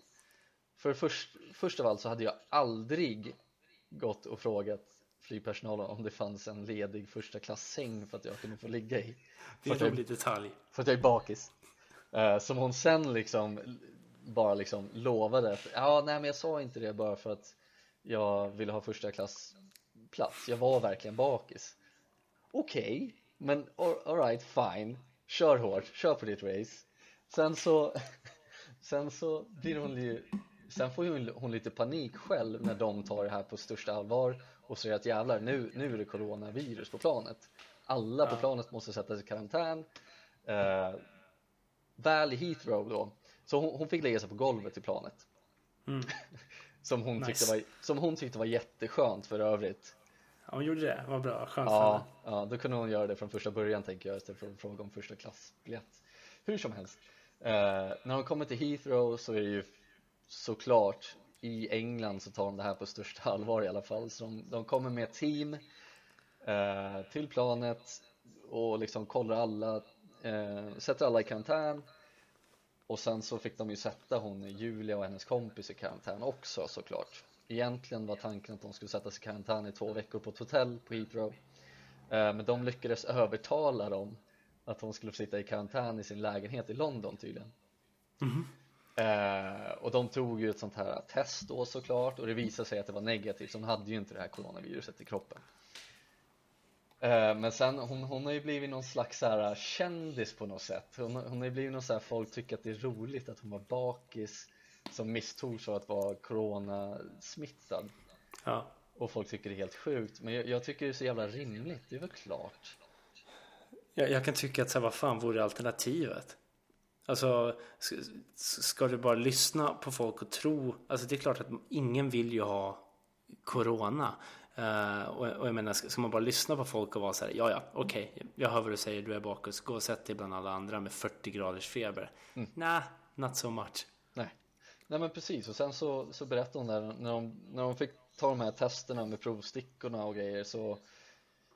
Speaker 2: För först, först av allt så hade jag aldrig gått och frågat flygpersonalen om det fanns en ledig första klass säng för att jag kunde få ligga i.
Speaker 1: Det är en rolig detalj.
Speaker 2: För att jag är bakis. Uh, som hon sen liksom bara liksom lovade ja, nej men jag sa inte det bara för att jag ville ha första klass plats. Jag var verkligen bakis. Okej, okay, men alright, fine. Kör hårt, kör på ditt race. Sen så, (laughs) sen så blir hon ju, sen får hon, hon lite panik själv när de tar det här på största allvar och säger att jävlar, nu, nu är det coronavirus på planet. Alla på planet måste sättas i karantän. Uh, väl i Heathrow då. Så hon, hon, fick lägga sig på golvet i planet. Mm. (laughs) som, hon nice. tyckte var, som hon tyckte var jätteskönt för övrigt.
Speaker 1: Ja hon gjorde det, vad bra, skönt
Speaker 2: ja, för ja, då kunde hon göra det från första början tänker jag istället för att fråga om första klassbiljett. Hur som helst. Eh, När hon kommer till Heathrow så är det ju såklart i England så tar de det här på största allvar i alla fall. Så de, de kommer med team eh, till planet och liksom kollar alla eh, sätter alla i karantän. Och sen så fick de ju sätta hon Julia och hennes kompis i karantän också såklart. Egentligen var tanken att de skulle sättas i karantän i två veckor på ett hotell på Heathrow. Eh, men de lyckades övertala dem att hon skulle få sitta i karantän i sin lägenhet i London tydligen. Mm -hmm. Eh, och de tog ju ett sånt här test då såklart och det visade sig att det var negativt, så hon hade ju inte det här coronaviruset i kroppen. Eh, men sen, hon, hon har ju blivit någon slags så här kändis på något sätt. Hon, hon har ju blivit någon så här, folk tycker att det är roligt att hon var bakis som misstogs av att vara coronasmittad.
Speaker 1: Ja.
Speaker 2: Och folk tycker det är helt sjukt, men jag, jag tycker det är så jävla rimligt, det är väl klart.
Speaker 1: Jag, jag kan tycka att så här, vad fan vore alternativet? Alltså, ska, du bara lyssna på folk och tro? Alltså det är klart att ingen vill ju ha corona. Uh, och, och, jag menar, ska, ska, man bara lyssna på folk och vara så här, ja ja, okej, okay, jag hör vad du säger, du är bakis, gå och sätt dig bland alla andra med 40 graders feber. Mm. Nej, nah, not so much.
Speaker 2: Nej. Nej men precis, och sen så, så berättade hon där, när de, när de fick ta de här testerna med provstickorna och grejer så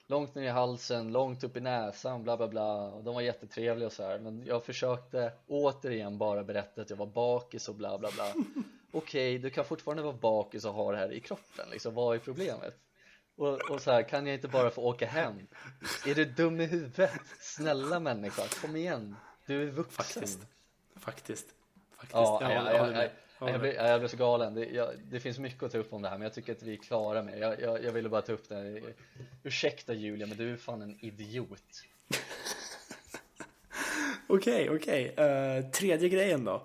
Speaker 2: långt ner i halsen, långt upp i näsan, bla bla bla. Och de var jättetrevliga och så här. Men jag försökte återigen bara berätta att jag var bakis och bla bla bla. (laughs) Okej, okay, du kan fortfarande vara bakis och ha det här i kroppen liksom, vad är problemet? Och, och så här, kan jag inte bara få åka hem? Är du dum i huvudet? Snälla människa, kom igen, du är vuxen.
Speaker 1: Faktiskt, faktiskt, faktiskt.
Speaker 2: Ja, jag, jag, jag, jag, blir, jag blir så galen, det, jag, det, finns mycket att ta upp om det här men jag tycker att vi är klara med jag, jag, jag ville bara ta upp det Ursäkta Julia men du är fan en idiot (laughs)
Speaker 1: Okej, okej. Okay, okay. uh, tredje grejen då.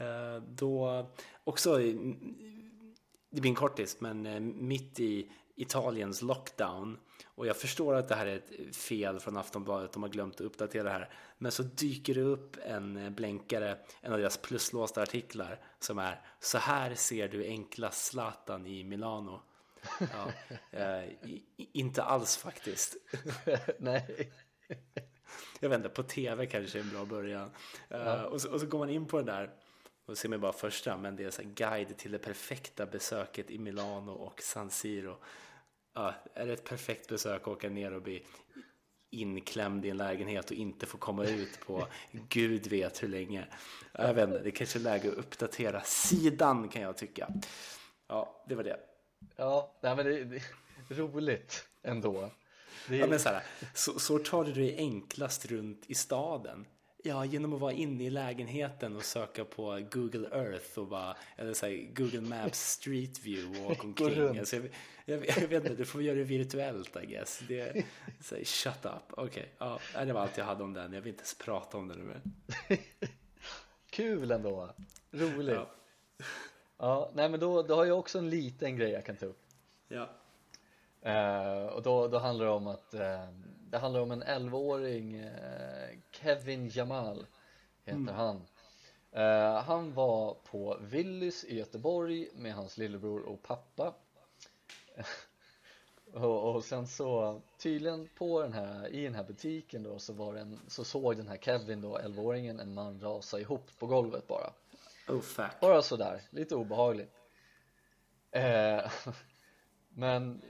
Speaker 1: Uh, då också, det blir en kortis, men uh, mitt i Italiens lockdown och jag förstår att det här är ett fel från Aftonbladet, de har glömt att uppdatera det här. Men så dyker det upp en blänkare, en av deras pluslåsta artiklar som är Så här ser du enkla Zlatan i Milano. Ja, (laughs) eh, inte alls faktiskt. (laughs)
Speaker 2: Nej.
Speaker 1: Jag vet inte, på tv kanske är en bra början. Eh, ja. och, så, och, så, går man in på den där och ser man bara första, men det är så guide till det perfekta besöket i Milano och San Siro ja, är det ett perfekt besök att åka ner och bli inklämd i en lägenhet och inte få komma ut på (laughs) gud vet hur länge. Jag vet inte, det är kanske är läge att uppdatera sidan kan jag tycka. Ja, det var det.
Speaker 2: Ja, nej, men det, är roligt ändå.
Speaker 1: Det. Ja, men så, här, så, så tar du dig enklast runt i staden. Ja, genom att vara inne i lägenheten och söka på Google Earth och bara, eller så här, Google Maps Street View och åka omkring. (laughs) Alltså, jag, jag, jag, vet inte, du får göra det virtuellt I guess. Det, (laughs) så här, shut up. Okej, okay. ja, det var allt jag hade om den. Jag vill inte ens prata om den mer. (laughs)
Speaker 2: Kul ändå. Roligt. Ja. ja, nej men då, då har jag också en liten grej jag kan ta upp.
Speaker 1: Ja.
Speaker 2: Uh, och då, då handlar det om att uh, det handlar om en 11-åring uh, Kevin Jamal heter mm. han. Han var på Willys i Göteborg med hans lillebror och pappa. (laughs) Och, och, sen så tydligen på den här, i den här butiken då så var den, så såg den här Kevin då, 11-åringen, en man rasa ihop på golvet bara.
Speaker 1: Oh fuck.
Speaker 2: Bara sådär, lite obehagligt. (laughs) Men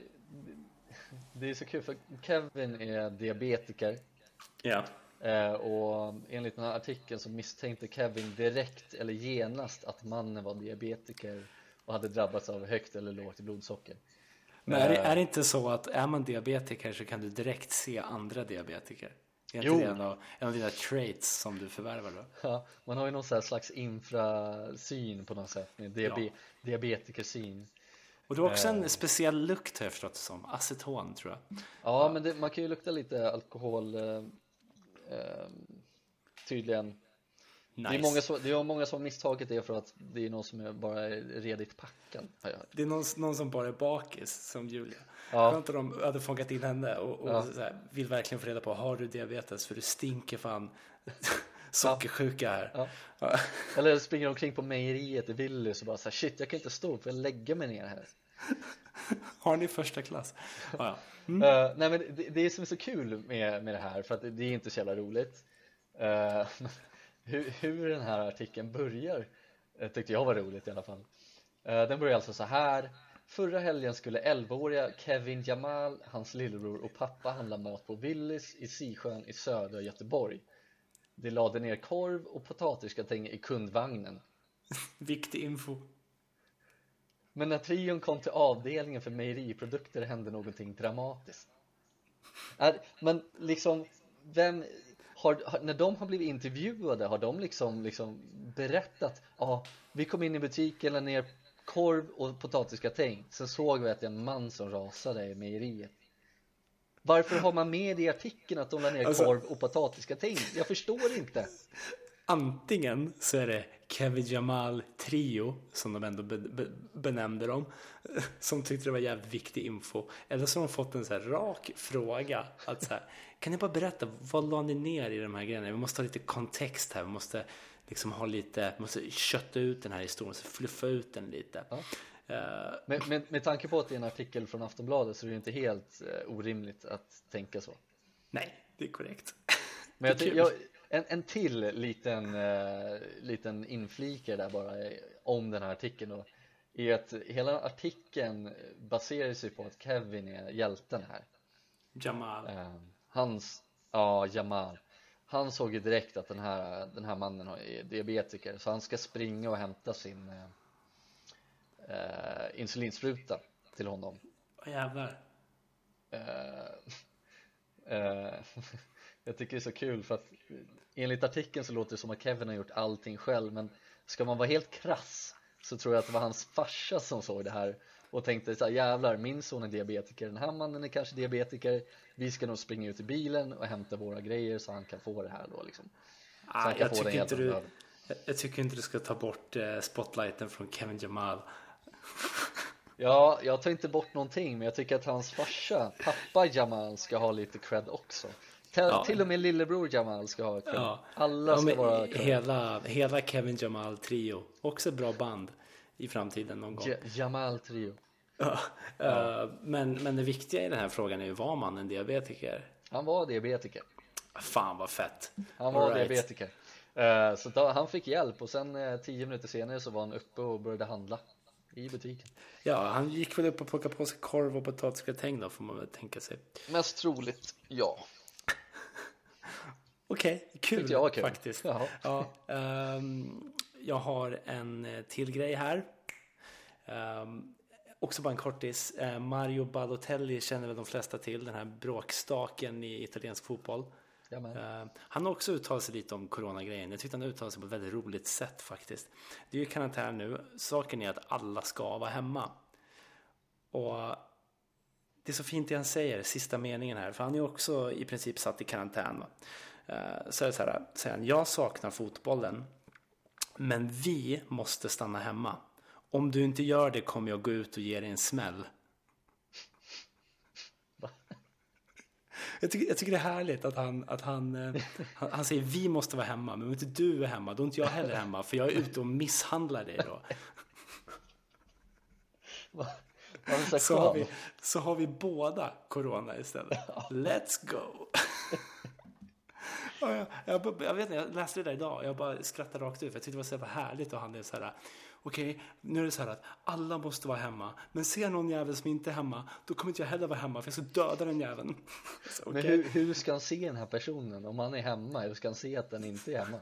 Speaker 2: det är så kul för Kevin är diabetiker
Speaker 1: Ja
Speaker 2: eh, Och enligt den här artikeln så misstänkte Kevin direkt eller genast att mannen var diabetiker och hade drabbats av högt eller lågt blodsocker
Speaker 1: Men är det, är det inte så att är man diabetiker så kan du direkt se andra diabetiker? Är inte det en av, en av dina traits som du förvärvar då?
Speaker 2: Ja, man har ju någon slags infrasyn på något sätt diabe ja. diabetikersyn
Speaker 1: och du har också en eh. speciell lukt har jag förstått det som, aceton tror jag
Speaker 2: Ja, men det, man kan ju lukta lite alkohol eh, eh, Tydligen nice. det, är många som, det är många som har misstagit det för att det är någon som är bara är redigt packad
Speaker 1: Det är någon, någon som bara är bakis som Julia ja. Jag inte de hade fångat in henne och, och ja. här, vill verkligen få reda på har du diabetes för du stinker fan (laughs) sockersjuka här. Ja.
Speaker 2: Ja. Eller springer omkring på mejeriet i Willys och bara så här, shit jag kan inte stå för jag lägger mig ner här.
Speaker 1: Har ni första klass?
Speaker 2: Ja, mm. uh, nej men det, det som är så kul med, med det här för att det, är inte så jävla roligt uh, (laughs) hur, hur den här artikeln börjar uh, tyckte jag var roligt i alla fall Den börjar alltså så här Förra helgen skulle 11-åriga Kevin Jamal, hans lillebror och pappa handla mat på Willys i Sisjön i södra Göteborg de lade ner korv och potatisgratäng i kundvagnen.
Speaker 1: Viktig info.
Speaker 2: Men när trion kom till avdelningen för mejeriprodukter hände någonting dramatiskt. Men liksom, vem... har, när de har blivit intervjuade har de liksom, liksom berättat ja, vi kom in i butiken, la ner korv och potatisgratäng sen såg vi att det är en man som rasade i mejeriet varför har man med i artikeln att de la ner alltså, korv och potatisgratäng? Jag förstår inte
Speaker 1: Antingen så är det Kevin Jamal Trio, som de ändå be, be, benämnde dem, (laughs) som tyckte det var jävligt viktig info. Eller så har de fått en så här rak fråga. Att så här, kan ni bara berätta, vad la ni ner i de här grejerna? Vi måste ha lite kontext här, vi måste liksom ha lite, vi måste kötta ut den här historien, fluffa ut den lite. Ja.
Speaker 2: Uh, med, med, med tanke på att det är en artikel från Aftonbladet så är det inte helt uh, orimligt att tänka så.
Speaker 1: Nej, det är korrekt.
Speaker 2: Men jag, (laughs) jag, en, en till liten, uh, liten inflikare där bara om den här artikeln då, är att hela artikeln baserar sig på att Kevin är hjälten här.
Speaker 1: Jamal.
Speaker 2: Uh, hans, ja Jamal. Han såg ju direkt att den här, den här mannen är diabetiker så han ska springa och hämta sin uh, insulinspruta till honom.
Speaker 1: Åh jävlar. (laughs)
Speaker 2: jag tycker det är så kul för att enligt artikeln så låter det som att Kevin har gjort allting själv men ska man vara helt krass så tror jag att det var hans farsa som såg det här och tänkte så här, jävlar min son är diabetiker, den här mannen är kanske diabetiker. Vi ska nog springa ut i bilen och hämta våra grejer så han kan få det här då liksom.
Speaker 1: Ah, jag, tycker inte du, jag, jag, tycker inte du ska ta bort eh, spotlighten från Kevin Jamal
Speaker 2: Ja, jag tar inte bort någonting men jag tycker att hans farsa, pappa Jamal ska ha lite cred också till, ja. till och med lillebror Jamal ska ha cred. Ja. Alla ska ja, vara
Speaker 1: cred. Hela, hela Kevin Jamal trio. Också bra band i framtiden någon gång. J
Speaker 2: Jamal trio.
Speaker 1: Ja. Uh, men, men det viktiga i den här frågan är ju, var man en diabetiker?
Speaker 2: Han var diabetiker.
Speaker 1: Fan vad fett.
Speaker 2: Han var right. diabetiker. Uh, så då, han fick hjälp och sen uh, tio minuter senare så var han uppe och började handla i butiken.
Speaker 1: Ja, han gick väl upp och plockade på sig korv och potatisgratäng då får man väl tänka sig.
Speaker 2: Mest troligt, ja. (laughs)
Speaker 1: Okej, okay, kul jag kul. faktiskt. Jaha. Ja, um, jag har en eh, till grej här. Um, också bara en kortis. Uh, Mario Balotelli känner väl de flesta till, den här bråkstaken i italiensk fotboll. Uh, han har också uttalat sig lite om coronagrejen. Jag tyckte han uttalade sig på ett väldigt roligt sätt faktiskt. Det är ju karantän nu. Saken är att alla ska vara hemma. Och det är så fint det han säger, sista meningen här. För han är också i princip satt i karantän. Uh, så är det så här, säger han, jag saknar fotbollen. Men vi måste stanna hemma. Om du inte gör det kommer jag gå ut och ge dig en smäll. Jag tycker, jag tycker det är härligt att han, att han, eh, han, han, säger vi måste vara hemma, men om inte du är hemma, då är inte jag heller hemma, för jag är ute och misshandlar dig då. (laughs) Så har, vi, så har vi båda corona istället. (laughs) Let's go! (laughs) Ja, jag, jag, jag, vet inte, jag läste det där idag jag bara skrattade rakt ut för jag tyckte det var så jävla härligt och han är så här okej, okay, nu är det så här att alla måste vara hemma men ser jag någon jävel som inte är hemma då kommer inte jag heller vara hemma för jag ska döda den jäveln. (laughs)
Speaker 2: Så, okay. Men hur, hur ska han se den här personen om han är hemma? Hur ska han se att den inte är hemma?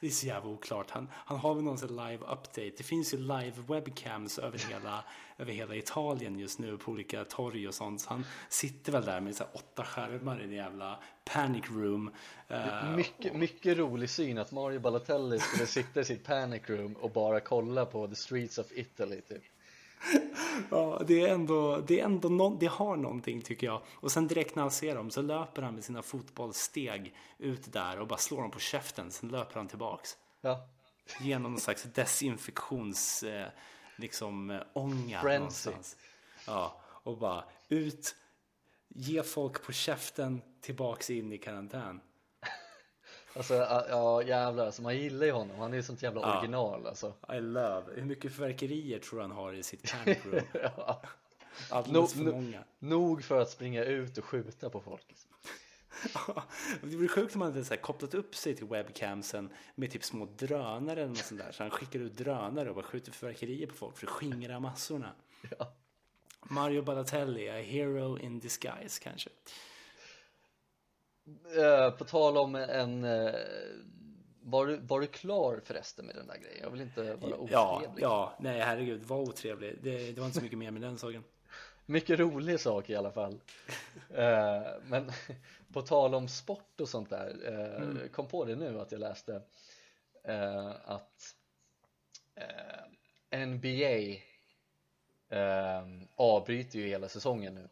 Speaker 1: Det är så jävla oklart. Han, han har väl någon sån live update. Det finns ju live webcams över hela, över hela Italien just nu på olika torg och sånt. Så han sitter väl där med så åtta skärmar i en jävla panic room.
Speaker 2: Uh, mycket, mycket rolig syn att Mario Balotelli skulle sitta i sitt panic room och bara kolla på the streets of Italy typ. (laughs)
Speaker 1: ja, det är ändå, det är ändå no, det har någonting tycker jag. Och sen direkt när han ser dem så löper han med sina fotbollssteg ut där och bara slår dem på käften. Sen löper han tillbaks.
Speaker 2: Ja.
Speaker 1: Genom någon slags desinfektions, eh, liksom eh, ånga Frenzy. någonstans. Ja, och bara ut, ge folk på käften, tillbaks in i karantän.
Speaker 2: Alltså ja jävlar, alltså, man gillar ju honom, han är ju sånt jävla ja. original alltså.
Speaker 1: I love, hur mycket fyrverkerier tror han har i sitt room? (laughs) ja. Alldeles no, för många.
Speaker 2: Nog för att springa ut och skjuta på folk. (laughs)
Speaker 1: det blir sjukt om han hade så kopplat upp sig till webcamsen med typ små drönare eller något sånt där. Så han skickar ut drönare och bara skjuter fyrverkerier på folk för att skingra massorna. Ja. Mario Balotelli, a hero in disguise kanske.
Speaker 2: Eh, på tal om en uh, var, du, var du klar förresten med den där grejen? Jag vill inte vara otrevlig
Speaker 1: Ja, ja nej herregud, var otrevlig. Det, det var inte så mycket mer med den saken. (laughs)
Speaker 2: Mycket rolig sak i alla fall. Uh, Men (laughs) på tal om sport och sånt där uh, mm. Kom på det nu att jag läste Att NBA avbryter ju hela säsongen nu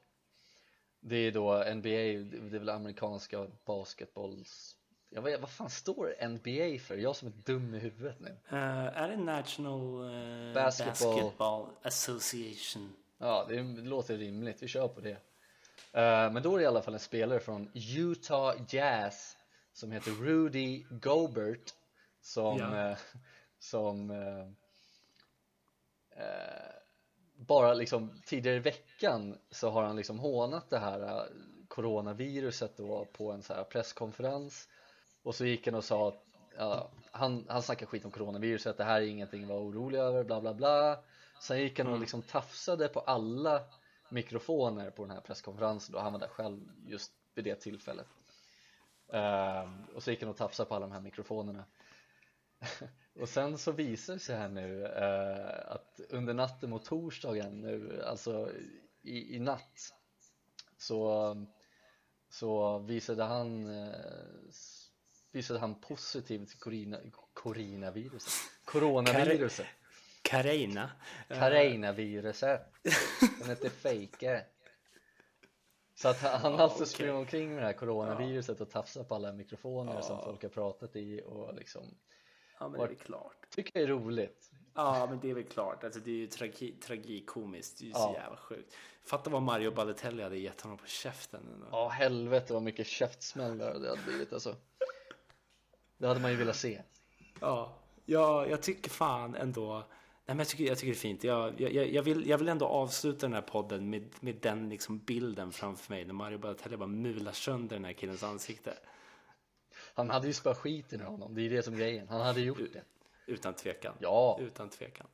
Speaker 2: Det är då NBA, det är väl amerikanska basketbolls jag vet, vad fan står NBA för? Jag som är dum i huvudet nu.
Speaker 1: Uh, är det National uh, Basketball. Basketball. Association?
Speaker 2: Ja, det, det, låter rimligt. Vi kör på det. Uh, men då är det i alla fall en spelare från Utah Jazz som heter Rudy Gobert som, ja. som bara liksom tidigare i veckan så har han liksom hånat det här coronaviruset då på en så här presskonferens. Och så gick han och sa att ja, han, han snackade skit om coronaviruset, det här är ingenting att vara orolig över, bla bla bla. Sen gick han och mm. liksom tafsade på alla mikrofoner på den här presskonferensen och han var där själv just vid det tillfället. Uh, Och så gick han och tafsade på alla de här mikrofonerna Och sen så visar det sig här nu uh, att under natten mot torsdagen nu, alltså i, i natt så, så visade han uh, visade han positiv till corona, coronaviruset. Coronaviruset.
Speaker 1: Carina.
Speaker 2: Carina-viruset. Den heter Fejke. Så att han, oh, alltså okay. springer omkring med det här coronaviruset och tafsar på alla mikrofoner oh. som folk har pratat i och liksom
Speaker 1: Ja men det är väl klart.
Speaker 2: Tycker det är roligt.
Speaker 1: Ja men det är väl klart. Alltså det är ju tragi, tragikomiskt. Det är ju så jävla sjukt. Fatta vad Mario Balotelli hade gett honom på käften.
Speaker 2: Ja helvete vad mycket käftsmällar det hade blivit alltså. Det hade man ju velat se.
Speaker 1: Ja, ja jag tycker fan ändå. Nej, men jag, tycker, jag tycker det är fint. Jag, jag, jag, vill, jag vill ändå avsluta den här podden med, med den liksom bilden framför mig. När Mario Balotelli bara mular sönder den här killens ansikte.
Speaker 2: Han hade ju spöat skiten ur honom. Det är det som är grejen. Han hade gjort det.
Speaker 1: Utan tvekan.
Speaker 2: Ja.
Speaker 1: Utan tvekan.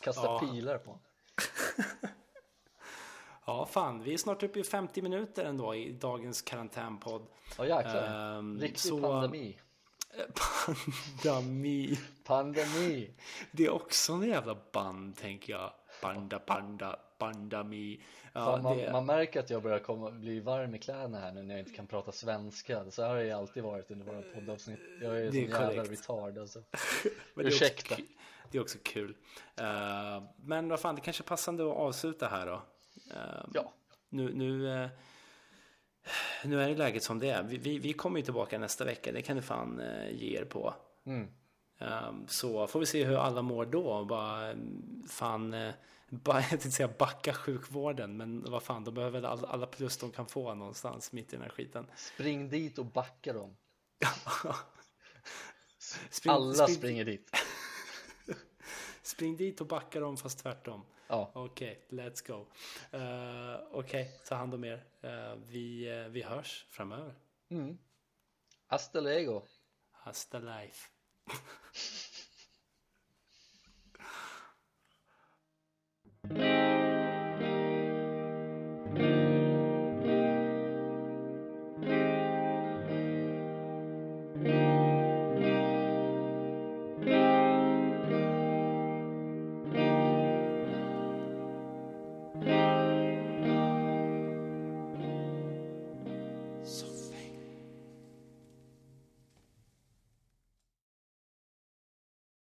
Speaker 2: Kasta ja. pilar på (laughs)
Speaker 1: Ja, fan, vi är snart uppe i 50 minuter ändå i dagens karantänpodd.
Speaker 2: Ja, jäklar. Um, Riktig så... pandemi. (laughs)
Speaker 1: Pandemi.
Speaker 2: Pandemi.
Speaker 1: Det är också en jävla band, tänker jag. Panda, panda, pandami.
Speaker 2: Ja, Fan, man, det... man, märker att jag börjar komma, bli varm i kläderna här nu när jag inte kan prata svenska. Så här har jag alltid varit under våra poddavsnitt. Jag är, det är sån jävla retard alltså. (laughs)
Speaker 1: det Ursäkta. Är det är också kul. Uh, men vad fan, det kanske är passande att avsluta här då.
Speaker 2: Ehm, ja.
Speaker 1: Nu, nu, eh, nu är det läget som det är. Vi, vi, vi kommer ju tillbaka nästa vecka. Det kan du fan ge er på.
Speaker 2: Mm.
Speaker 1: Um, så får vi se hur alla mår då. Bara fan, bara, (laughs) jag tänkte säga backa sjukvården. Men vad fan, de behöver alla, alla plus de kan få någonstans mitt i den här skiten.
Speaker 2: Spring dit och backa dem. (laughs) spring, alla spring, springer dit. (laughs)
Speaker 1: spring dit och backa dem fast tvärtom.
Speaker 2: Ja.
Speaker 1: Okej, okay, let's go. Uh, Okej, okay, ta hand om er. Uh, vi, uh, vi hörs framöver.
Speaker 2: Mm. Hasta luego.
Speaker 1: Hasta life. Yeah.